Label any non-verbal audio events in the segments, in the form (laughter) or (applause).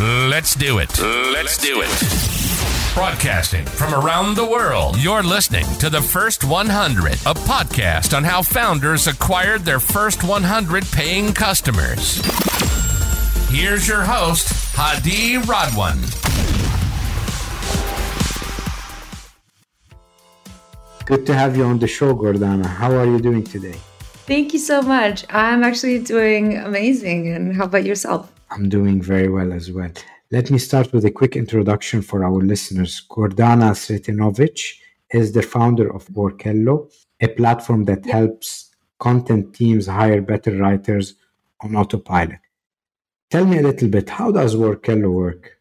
Let's do it. Let's do it. Broadcasting from around the world, you're listening to The First 100, a podcast on how founders acquired their first 100 paying customers. Here's your host, Hadi Radwan. Good to have you on the show, Gordana. How are you doing today? Thank you so much. I'm actually doing amazing. And how about yourself? I'm doing very well as well. Let me start with a quick introduction for our listeners. Gordana Sretenovic is the founder of Workello, a platform that helps content teams hire better writers on autopilot. Tell me a little bit, how does Workello work?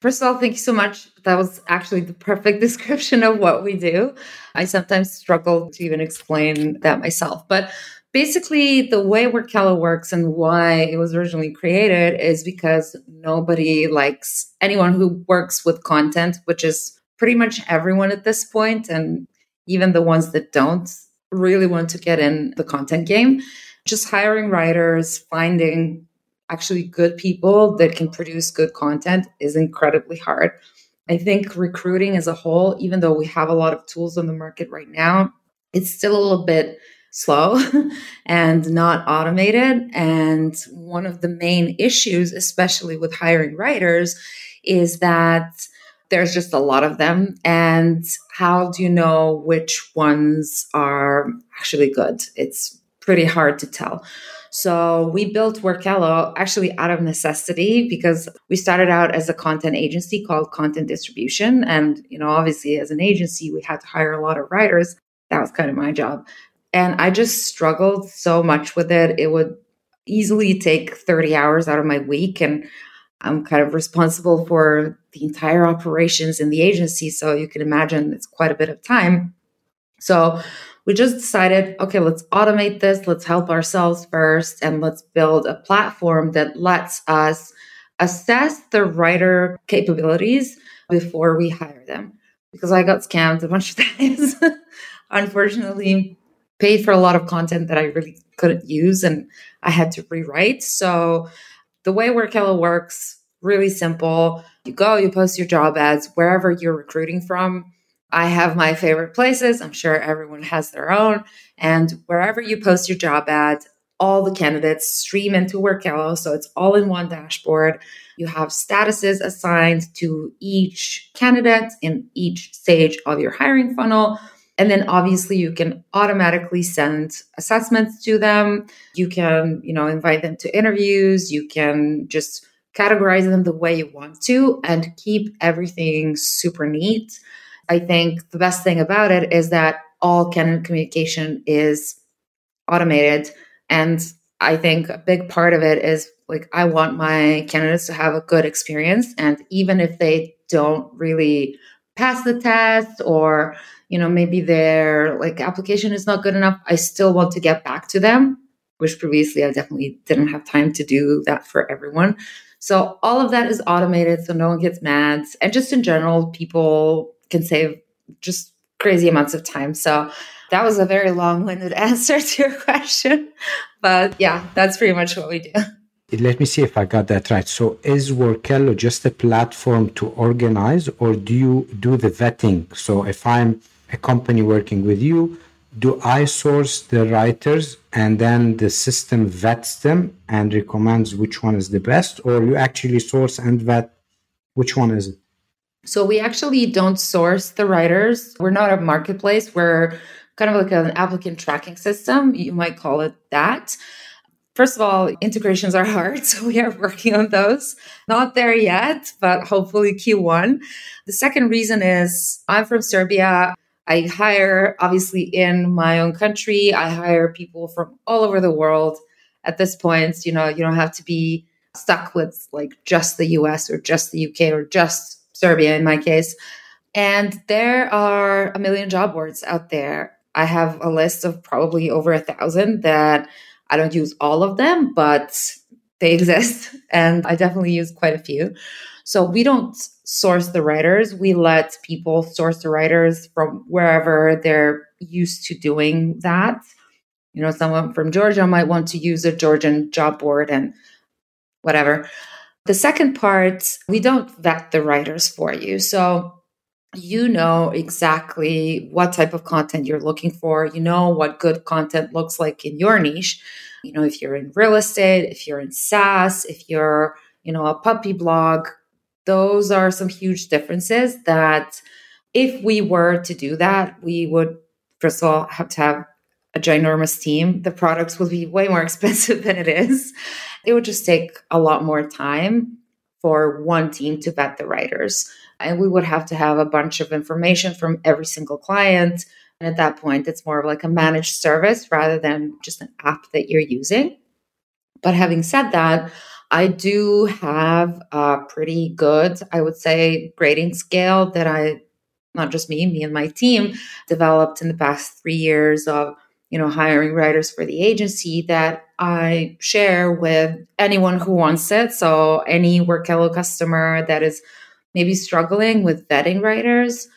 First of all, thank you so much. That was actually the perfect (laughs) description of what we do. I sometimes struggle to even explain that myself. But basically, the way Workello works and why it was originally created is because nobody likes anyone who works with content, which is pretty much everyone at this point, and even the ones that don't really want to get in the content game. Just hiring writers, finding actually good people that can produce good content is incredibly hard. I think recruiting as a whole, even though we have a lot of tools on the market right now, it's still a little bit slow (laughs) and not automated. And one of the main issues, especially with hiring writers, is that there's just a lot of them. And how do you know which ones are actually good? It's pretty hard to tell. So we built Workello actually out of necessity because we started out as a content agency called Content Distribution. And, you know, obviously as an agency, we had to hire a lot of writers. That was kind of my job. And I just struggled so much with it. It would easily take 30 hours out of my week. And I'm kind of responsible for the entire operations in the agency. So you can imagine it's quite a bit of time. So we just decided, okay, let's automate this. Let's help ourselves first and let's build a platform that lets us assess the writer capabilities before we hire them. Because I got scammed a bunch of (laughs) times. Unfortunately, paid for a lot of content that I really couldn't use and I had to rewrite. So the way Workello works, really simple. You go, you post your job ads wherever you're recruiting from I have my favorite places. I'm sure everyone has their own. And wherever you post your job ad, all the candidates stream into Workello. So it's all in one dashboard. You have statuses assigned to each candidate in each stage of your hiring funnel. And then obviously you can automatically send assessments to them. You can, you know, invite them to interviews. You can just categorize them the way you want to and keep everything super neat. I think the best thing about it is that all candidate communication is automated. And I think a big part of it is like, I want my candidates to have a good experience. And even if they don't really pass the test or, you know, maybe their like application is not good enough, I still want to get back to them, which previously I definitely didn't have time to do that for everyone. So all of that is automated so no one gets mad. And just in general, people can save just crazy amounts of time. So that was a very long winded (laughs) answer to your question. But yeah, that's pretty much what we do. Let me see if I got that right. So, is Workello just a platform to organize, or do you do the vetting? So, if I'm a company working with you, do I source the writers and then the system vets them and recommends which one is the best, or you actually source and vet which one is it? So we actually don't source the writers. We're not a marketplace. We're kind of like an applicant tracking system. You might call it that. First of all, integrations are hard, (laughs) so we are working on those. Not there yet, but hopefully Q1. The second reason is I'm from Serbia. I hire obviously in my own country. I hire people from all over the world. At this point, you know, you don't have to be stuck with like just the US or just the UK or just Serbia in my case. And there are a million job boards out there. I have a list of probably over a thousand that I don't use all of them, but they (laughs) exist. And I definitely use quite a few. So we don't source the writers. We let people source the writers from wherever they're used to doing that. You know, someone from Georgia might want to use a Georgian job board and whatever. The second part, we don't vet the writers for you. So you know exactly what type of content you're looking for. You know what good content looks like in your niche. You know, if you're in real estate, if you're in SaaS, if you're, you know, a puppy blog, those are some huge differences that if we were to do that, we would first of all have to have a ginormous team. The products would be way more (laughs) expensive than it is it would just take a lot more time for one team to vet the writers. And we would have to have a bunch of information from every single client. And at that point, it's more of like a managed service rather than just an app that you're using. But having said that, I do have a pretty good, I would say, grading scale that I, not just me, me and my team developed in the past three years of you know, hiring writers for the agency that I share with anyone who wants it. So any Workello customer that is maybe struggling with vetting writers,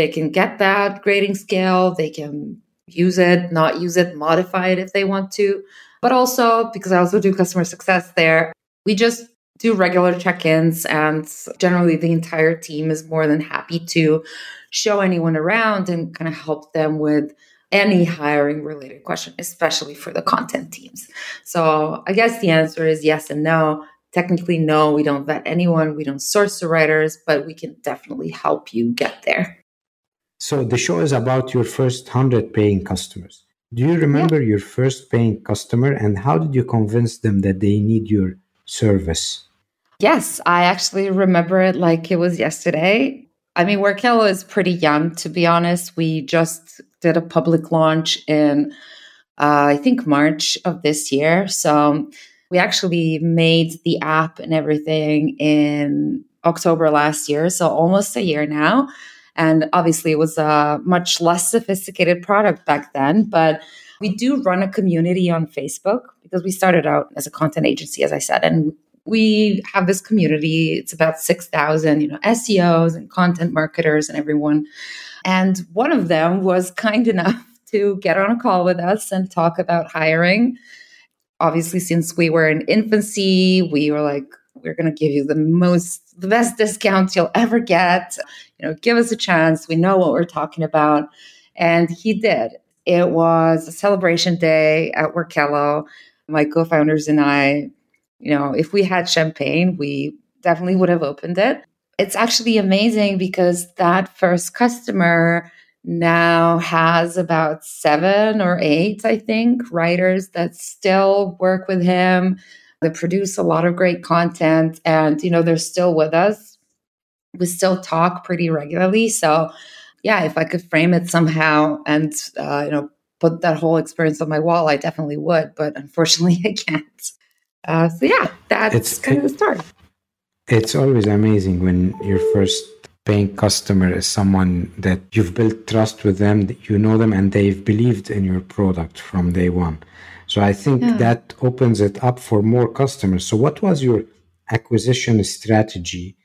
they can get that grading scale. They can use it, not use it, modify it if they want to. But also because I also do customer success there, we just do regular check-ins and generally the entire team is more than happy to show anyone around and kind of help them with any hiring related question, especially for the content teams. So I guess the answer is yes and no. Technically, no, we don't vet anyone, we don't source the writers, but we can definitely help you get there. So the show is about your first 100 paying customers. Do you remember yeah. your first paying customer and how did you convince them that they need your service? Yes, I actually remember it like it was yesterday. I mean, Workello is pretty young, to be honest. We just did a public launch in, uh, I think, March of this year. So we actually made the app and everything in October last year. So almost a year now. And obviously, it was a much less sophisticated product back then. But we do run a community on Facebook because we started out as a content agency, as I said, and we have this community. It's about 6,000, you know, SEOs and content marketers and everyone. And one of them was kind enough (laughs) to get on a call with us and talk about hiring. Obviously, since we were in infancy, we were like, we're going to give you the most, the best discounts you'll ever get. You know, give us a chance. We know what we're talking about. And he did. It was a celebration day at Workello. My co founders and I you know, if we had champagne, we definitely would have opened it. It's actually amazing because that first customer now has about seven or eight, I think, writers that still work with him. They produce a lot of great content and, you know, they're still with us. We still talk pretty regularly. So, yeah, if I could frame it somehow and, uh, you know, put that whole experience on my wall, I definitely would. But unfortunately, (laughs) I can't. Uh, so yeah, that's it's, kind of the start. It's always amazing when your first paying customer is someone that you've built trust with them, that you know them, and they've believed in your product from day one. So I think yeah. that opens it up for more customers. So what was your acquisition strategy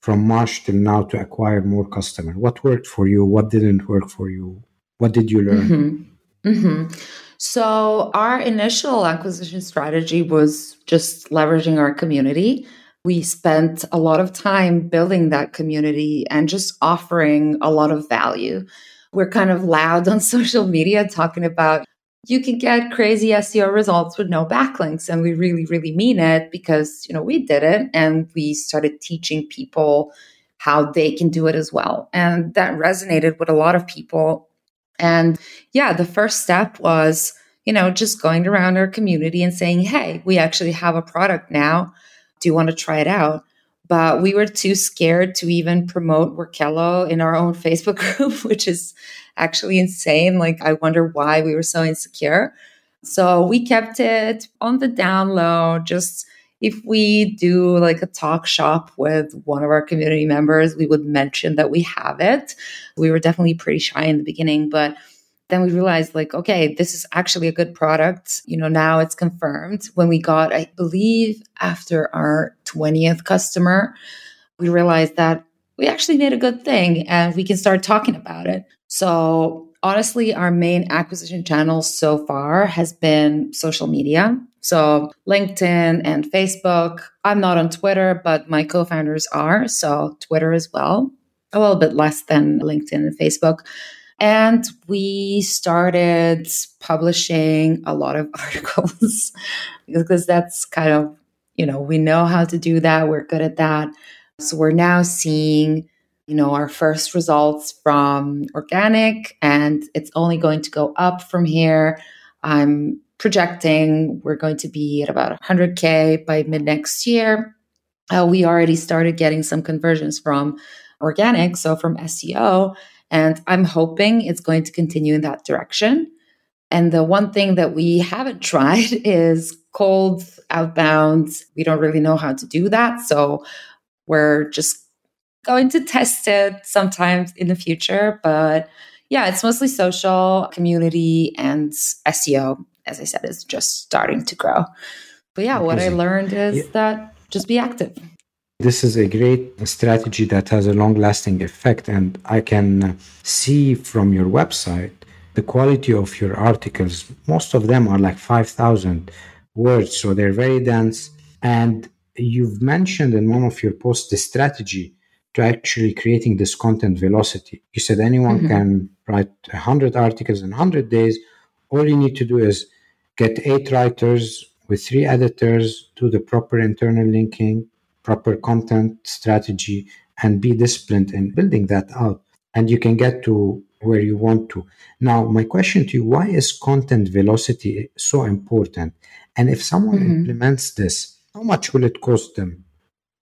from March till now to acquire more customers? What worked for you? What didn't work for you? What did you learn? Mm-hmm. Mm-hmm. So, our initial acquisition strategy was just leveraging our community. We spent a lot of time building that community and just offering a lot of value. We're kind of loud (laughs) on social media talking about you can get crazy SEO results with no backlinks. And we really, really mean it because, you know, we did it and we started teaching people how they can do it as well. And that resonated with a lot of people and yeah, the first step was, you know, just going around our community and saying, hey, we actually have a product now. Do you want to try it out? But we were too scared to even promote Workello in our own Facebook (laughs) group, which is actually insane. Like, I wonder why we were so insecure. So we kept it on the down low, just if we do like a talk shop with one of our community members, we would mention that we have it. We were definitely pretty shy in the beginning, but then we realized like okay this is actually a good product you know now it's confirmed when we got i believe after our 20th customer we realized that we actually made a good thing and we can start talking about it so honestly our main acquisition channel so far has been social media So, LinkedIn and Facebook. I'm not on Twitter, but my co founders are. So, Twitter as well, a little bit less than LinkedIn and Facebook. And we started publishing a lot of (laughs) articles because that's kind of, you know, we know how to do that. We're good at that. So we're now seeing, you know, our first results from organic and it's only going to go up from here. I'm projecting we're going to be at about 100K by mid next year. Uh, we already started getting some conversions from organic, so from SEO. And I'm hoping it's going to continue in that direction. And the one thing that we haven't (laughs) tried is cold outbound. We don't really know how to do that. So we're just going to test it sometimes in the future. But yeah, it's mostly social, community, and SEO, as I said, is just starting to grow. But yeah, what I learned is yeah. that just be active. This is a great strategy that has a long lasting effect. And I can see from your website the quality of your articles. Most of them are like 5,000 words, so they're very dense. And you've mentioned in one of your posts the strategy to actually creating this content velocity. You said anyone mm-hmm. can write 100 articles in 100 days. All you need to do is get eight writers with three editors, do the proper internal linking, proper content strategy and be disciplined in building that out and you can get to where you want to now my question to you why is content velocity so important and if someone mm-hmm. implements this how much will it cost them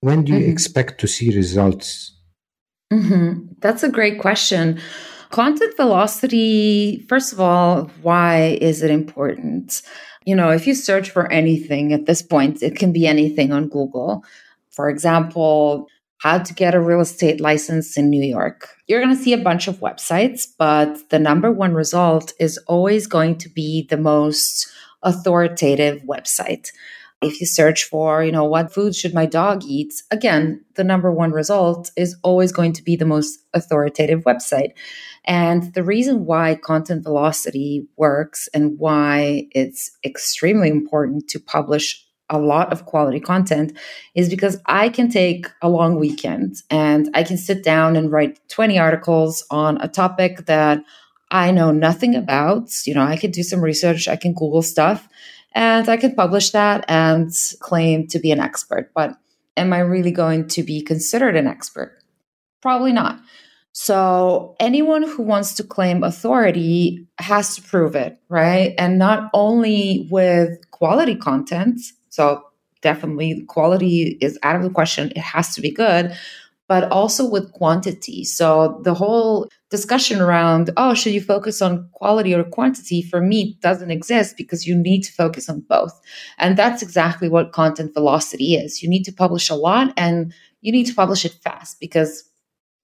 when do you mm-hmm. expect to see results mm-hmm. that's a great question content velocity first of all why is it important you know if you search for anything at this point it can be anything on google for example, how to get a real estate license in New York. You're going to see a bunch of websites, but the number one result is always going to be the most authoritative website. If you search for, you know, what food should my dog eat? Again, the number one result is always going to be the most authoritative website. And the reason why content velocity works and why it's extremely important to publish a lot of quality content is because I can take a long weekend and I can sit down and write 20 articles on a topic that I know nothing about. You know, I can do some research, I can Google stuff, and I can publish that and claim to be an expert. But am I really going to be considered an expert? Probably not. So, anyone who wants to claim authority has to prove it, right? And not only with quality content, so definitely quality is out of the question. It has to be good, but also with quantity. So the whole discussion around, oh, should you focus on quality or quantity for me doesn't exist because you need to focus on both. And that's exactly what content velocity is. You need to publish a lot and you need to publish it fast because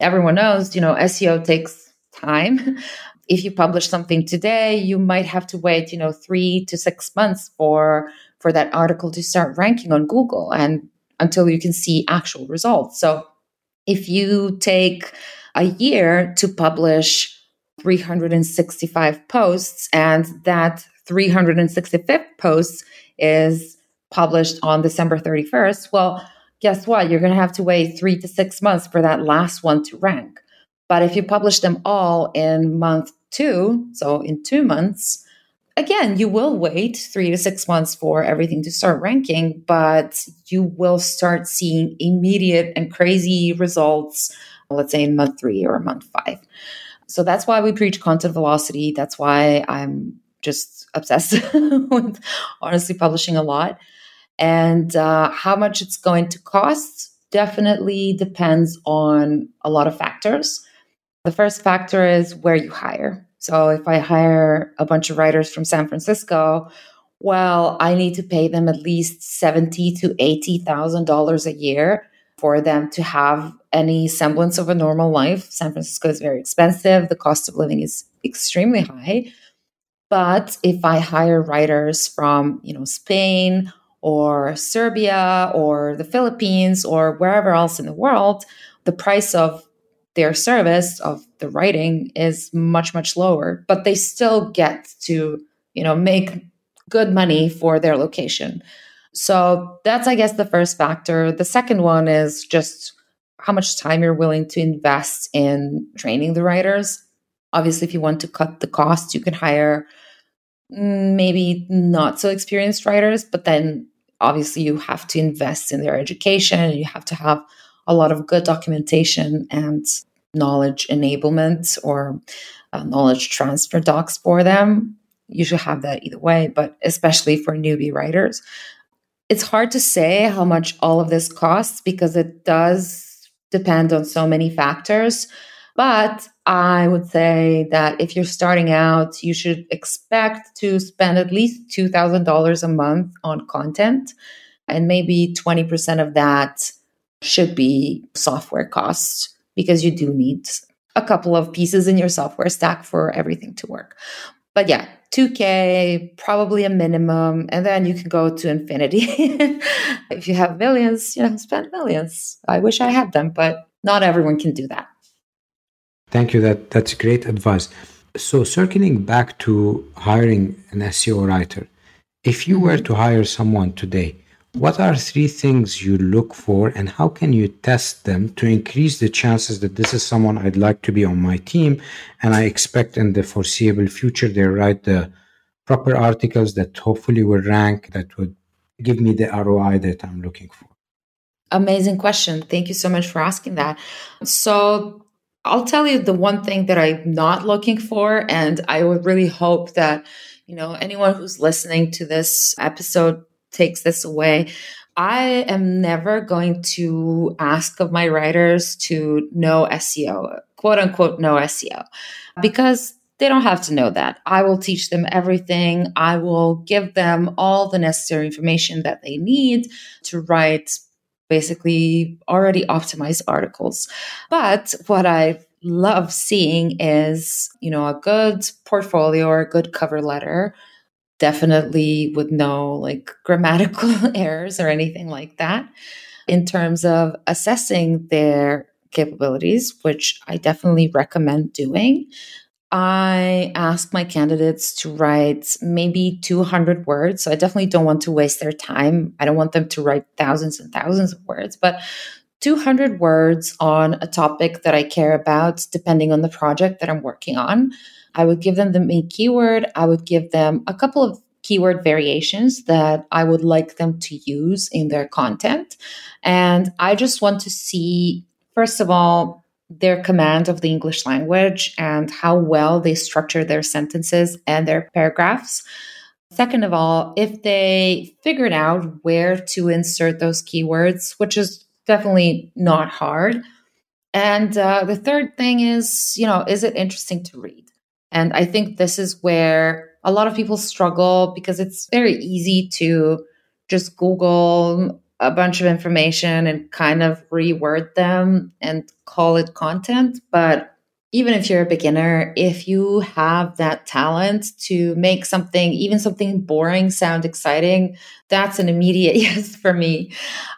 everyone knows, you know, SEO takes time. (laughs) if you publish something today, you might have to wait, you know, three to six months for for that article to start ranking on Google and until you can see actual results. So if you take a year to publish 365 posts and that 365th post is published on December 31st, well, guess what? You're going to have to wait three to six months for that last one to rank. But if you publish them all in month two, so in two months, again, you will wait three to six months for everything to start ranking, but you will start seeing immediate and crazy results, let's say in month three or month five. So that's why we preach content velocity. That's why I'm just obsessed (laughs) with honestly publishing a lot. And uh, how much it's going to cost definitely depends on a lot of factors. The first factor is where you hire. So if I hire a bunch of writers from San Francisco, well, I need to pay them at least seventy to eighty thousand dollars a year for them to have any semblance of a normal life. San Francisco is very expensive. The cost of living is extremely high. But if I hire writers from, you know, Spain or Serbia or the Philippines or wherever else in the world, the price of their service of the writing is much much lower but they still get to you know make good money for their location. So that's, I guess, the first factor. The second one is just how much time you're willing to invest in training the writers. Obviously, if you want to cut the cost you can hire mm, maybe not so experienced writers, but then obviously you have to invest in their education. You have to have a lot of good documentation and knowledge enablement or uh, knowledge transfer docs for them. You should have that either way, but especially for newbie writers. It's hard to say how much all of this costs because it does depend on so many factors. But I would say that if you're starting out, you should expect to spend at least $2,000 a month on content. And maybe 20% of that should be software costs because you do need a couple of pieces in your software stack for everything to work. But yeah, 2K, probably a minimum, and then you can go to infinity. (laughs) if you have millions, you know, spend millions. I wish I had them, but not everyone can do that. Thank you. That that's great advice. So circling back to hiring an SEO writer, if you were mm-hmm. to hire someone today, what are three things you look for and how can you test them to increase the chances that this is someone I'd like to be on my team and I expect in the foreseeable future they write the proper articles that hopefully will rank that would give me the ROI that I'm looking for? Amazing question. Thank you so much for asking that. So I'll tell you the one thing that I'm not looking for, and I would really hope that, you know, anyone who's listening to this episode takes this away. I am never going to ask of my writers to know SEO, quote unquote, know SEO, uh-huh. because they don't have to know that. I will teach them everything. I will give them all the necessary information that they need to write basically already optimized articles. But what I love seeing is, you know, a good portfolio or a good cover letter, definitely with no like grammatical (laughs) errors or anything like that. In terms of assessing their capabilities, which I definitely recommend doing, I ask my candidates to write maybe 200 words. So I definitely don't want to waste their time. I don't want them to write thousands and thousands of words, but 200 words on a topic that I care about, depending on the project that I'm working on. I would give them the main keyword. I would give them a couple of keyword variations that I would like them to use in their content. And I just want to see, first of all, their command of the English language and how well they structure their sentences and their paragraphs. Second of all, if they figured out where to insert those keywords, which is definitely not hard. And uh, the third thing is, you know, is it interesting to read? And I think this is where a lot of people struggle because it's very easy to just Google a bunch of information and kind of reword them and call it content. But even if you're a beginner, if you have that talent to make something, even something boring, sound exciting, that's an immediate (laughs) yes for me.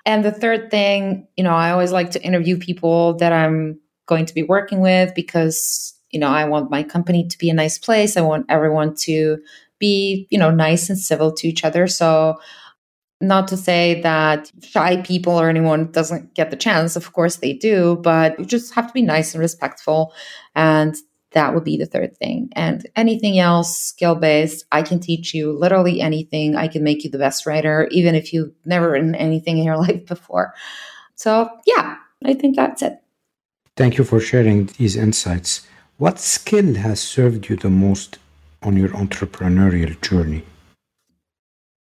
And the third thing, you know, I always like to interview people that I'm going to be working with because, you know, I want my company to be a nice place. I want everyone to be, you know, nice and civil to each other. So not to say that shy people or anyone doesn't get the chance. Of course they do, but you just have to be nice and respectful. And that would be the third thing. And anything else, skill based, I can teach you literally anything. I can make you the best writer, even if you've never written anything in your (laughs) life before. So, yeah, I think that's it. Thank you for sharing these insights. What skill has served you the most on your entrepreneurial journey?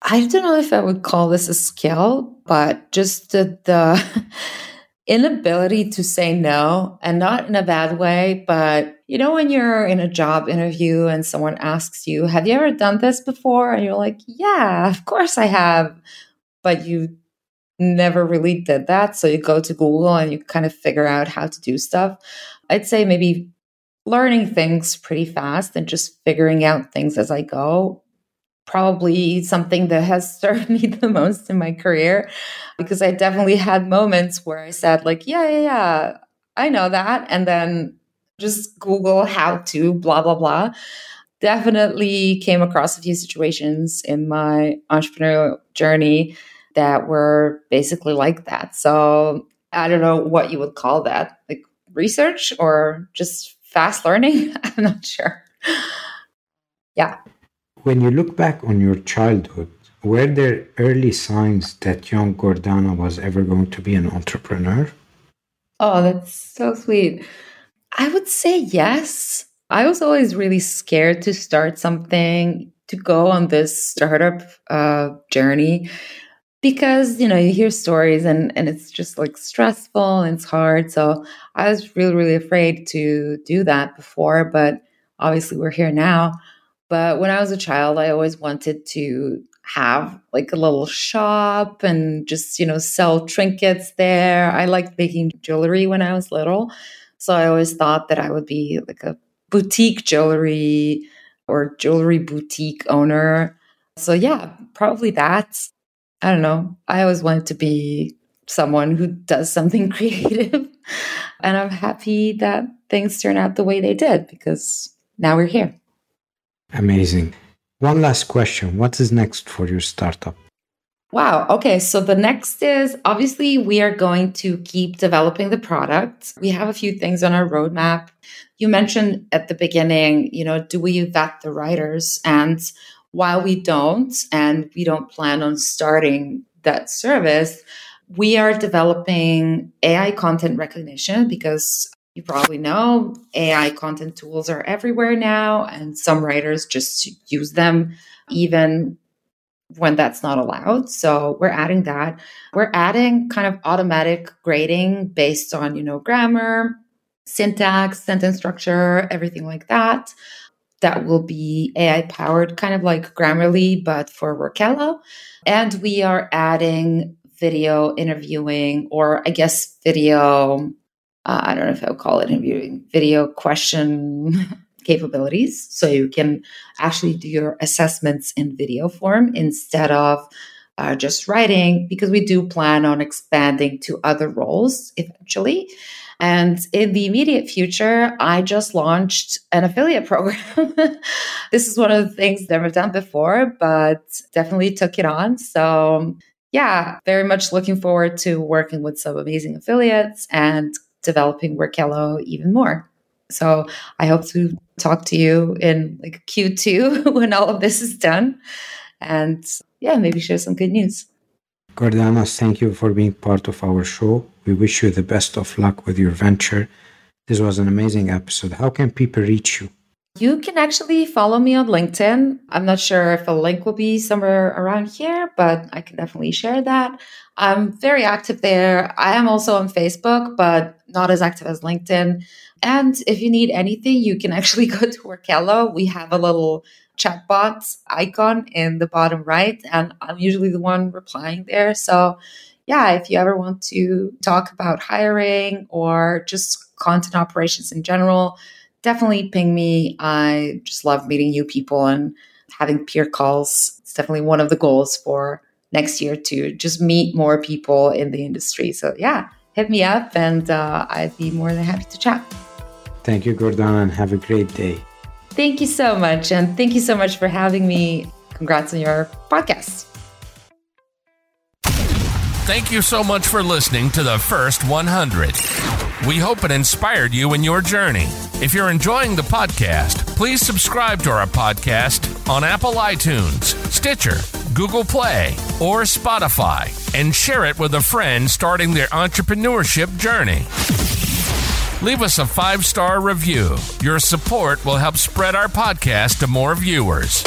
I don't know if I would call this a skill, but just the, the (laughs) inability to say no and not in a bad way, but you know, when you're in a job interview and someone asks you, Have you ever done this before? And you're like, Yeah, of course I have. But you never really did that. So you go to Google and you kind of figure out how to do stuff. I'd say maybe learning things pretty fast and just figuring out things as I go probably something that has (laughs) served me the most in my career because I definitely had moments where I said, like, yeah, yeah, yeah, I know that. And then just Google how to, blah, blah, blah. definitely came across a few situations in my entrepreneurial journey that were basically like that. So I don't know what you would call that, like research or just fast learning. (laughs) I'm not sure. yeah. When you look back on your childhood, were there early signs that young Gordana was ever going to be an entrepreneur? Oh, that's so sweet. I would say yes. I was always really scared to start something, to go on this startup uh, journey because you know you hear stories and and it's just like stressful and it's hard so i was really really afraid to do that before but obviously we're here now but when i was a child i always wanted to have like a little shop and just you know sell trinkets there i liked making jewelry when i was little so i always thought that i would be like a boutique jewelry or jewelry boutique owner so yeah probably that's I don't know. I always wanted to be someone who does something (laughs) creative. and I'm happy that things turn out the way they did because now we're here. Amazing. One last question. What is next for your startup? Wow. Okay. So the next is obviously we are going to keep developing the product. We have a few things on our roadmap. You mentioned at the beginning, you know, do we vet the writers? And while we don't, and we don't plan on starting that service, we are developing AI content recognition because you probably know AI content tools are everywhere now, and some writers just use them even when that's not allowed. So we're adding that. We're adding kind of automatic grading based on, you know, grammar, syntax, sentence structure, everything like that that will be AI powered, kind of like Grammarly, but for Workello. And we are adding video interviewing, or I guess video, uh, I don't know if I would call it interviewing, video question (laughs) capabilities. So you can actually do your assessments in video form instead of uh, just writing, because we do plan on expanding to other roles eventually. And in the immediate future, I just launched an affiliate program. (laughs) this is one of the things never done before, but definitely took it on. So, yeah, very much looking forward to working with some amazing affiliates and developing Workello even more. So, I hope to talk to you in like Q2 (laughs) when all of this is done. And yeah, maybe share some good news. Gordana, thank you for being part of our show. We wish you the best of luck with your venture. This was an amazing episode. How can people reach you? You can actually follow me on LinkedIn. I'm not sure if a link will be somewhere around here, but I can definitely share that. I'm very active there. I am also on Facebook, but not as active as LinkedIn. And if you need anything, you can (laughs) actually go to Workello. We have a little chatbot icon in the bottom right, and I'm usually the one replying there. So, yeah, if you ever want to talk about hiring or just content operations in general, definitely ping me. I just love meeting new people and having peer calls. It's definitely one of the goals for next year to just meet more people in the industry. So, yeah, hit me up and uh, I'd be more than happy to chat. Thank you, Gordana, and have a great day. Thank you so much. And thank you so much for having me. Congrats on your podcast. Thank you so much for listening to the first 100. We hope it inspired you in your journey. If you're enjoying the podcast, please subscribe to our podcast on Apple iTunes, Stitcher, Google Play, or Spotify, and share it with a friend starting their entrepreneurship journey. Leave us a five star review. Your support will help spread our podcast to more viewers.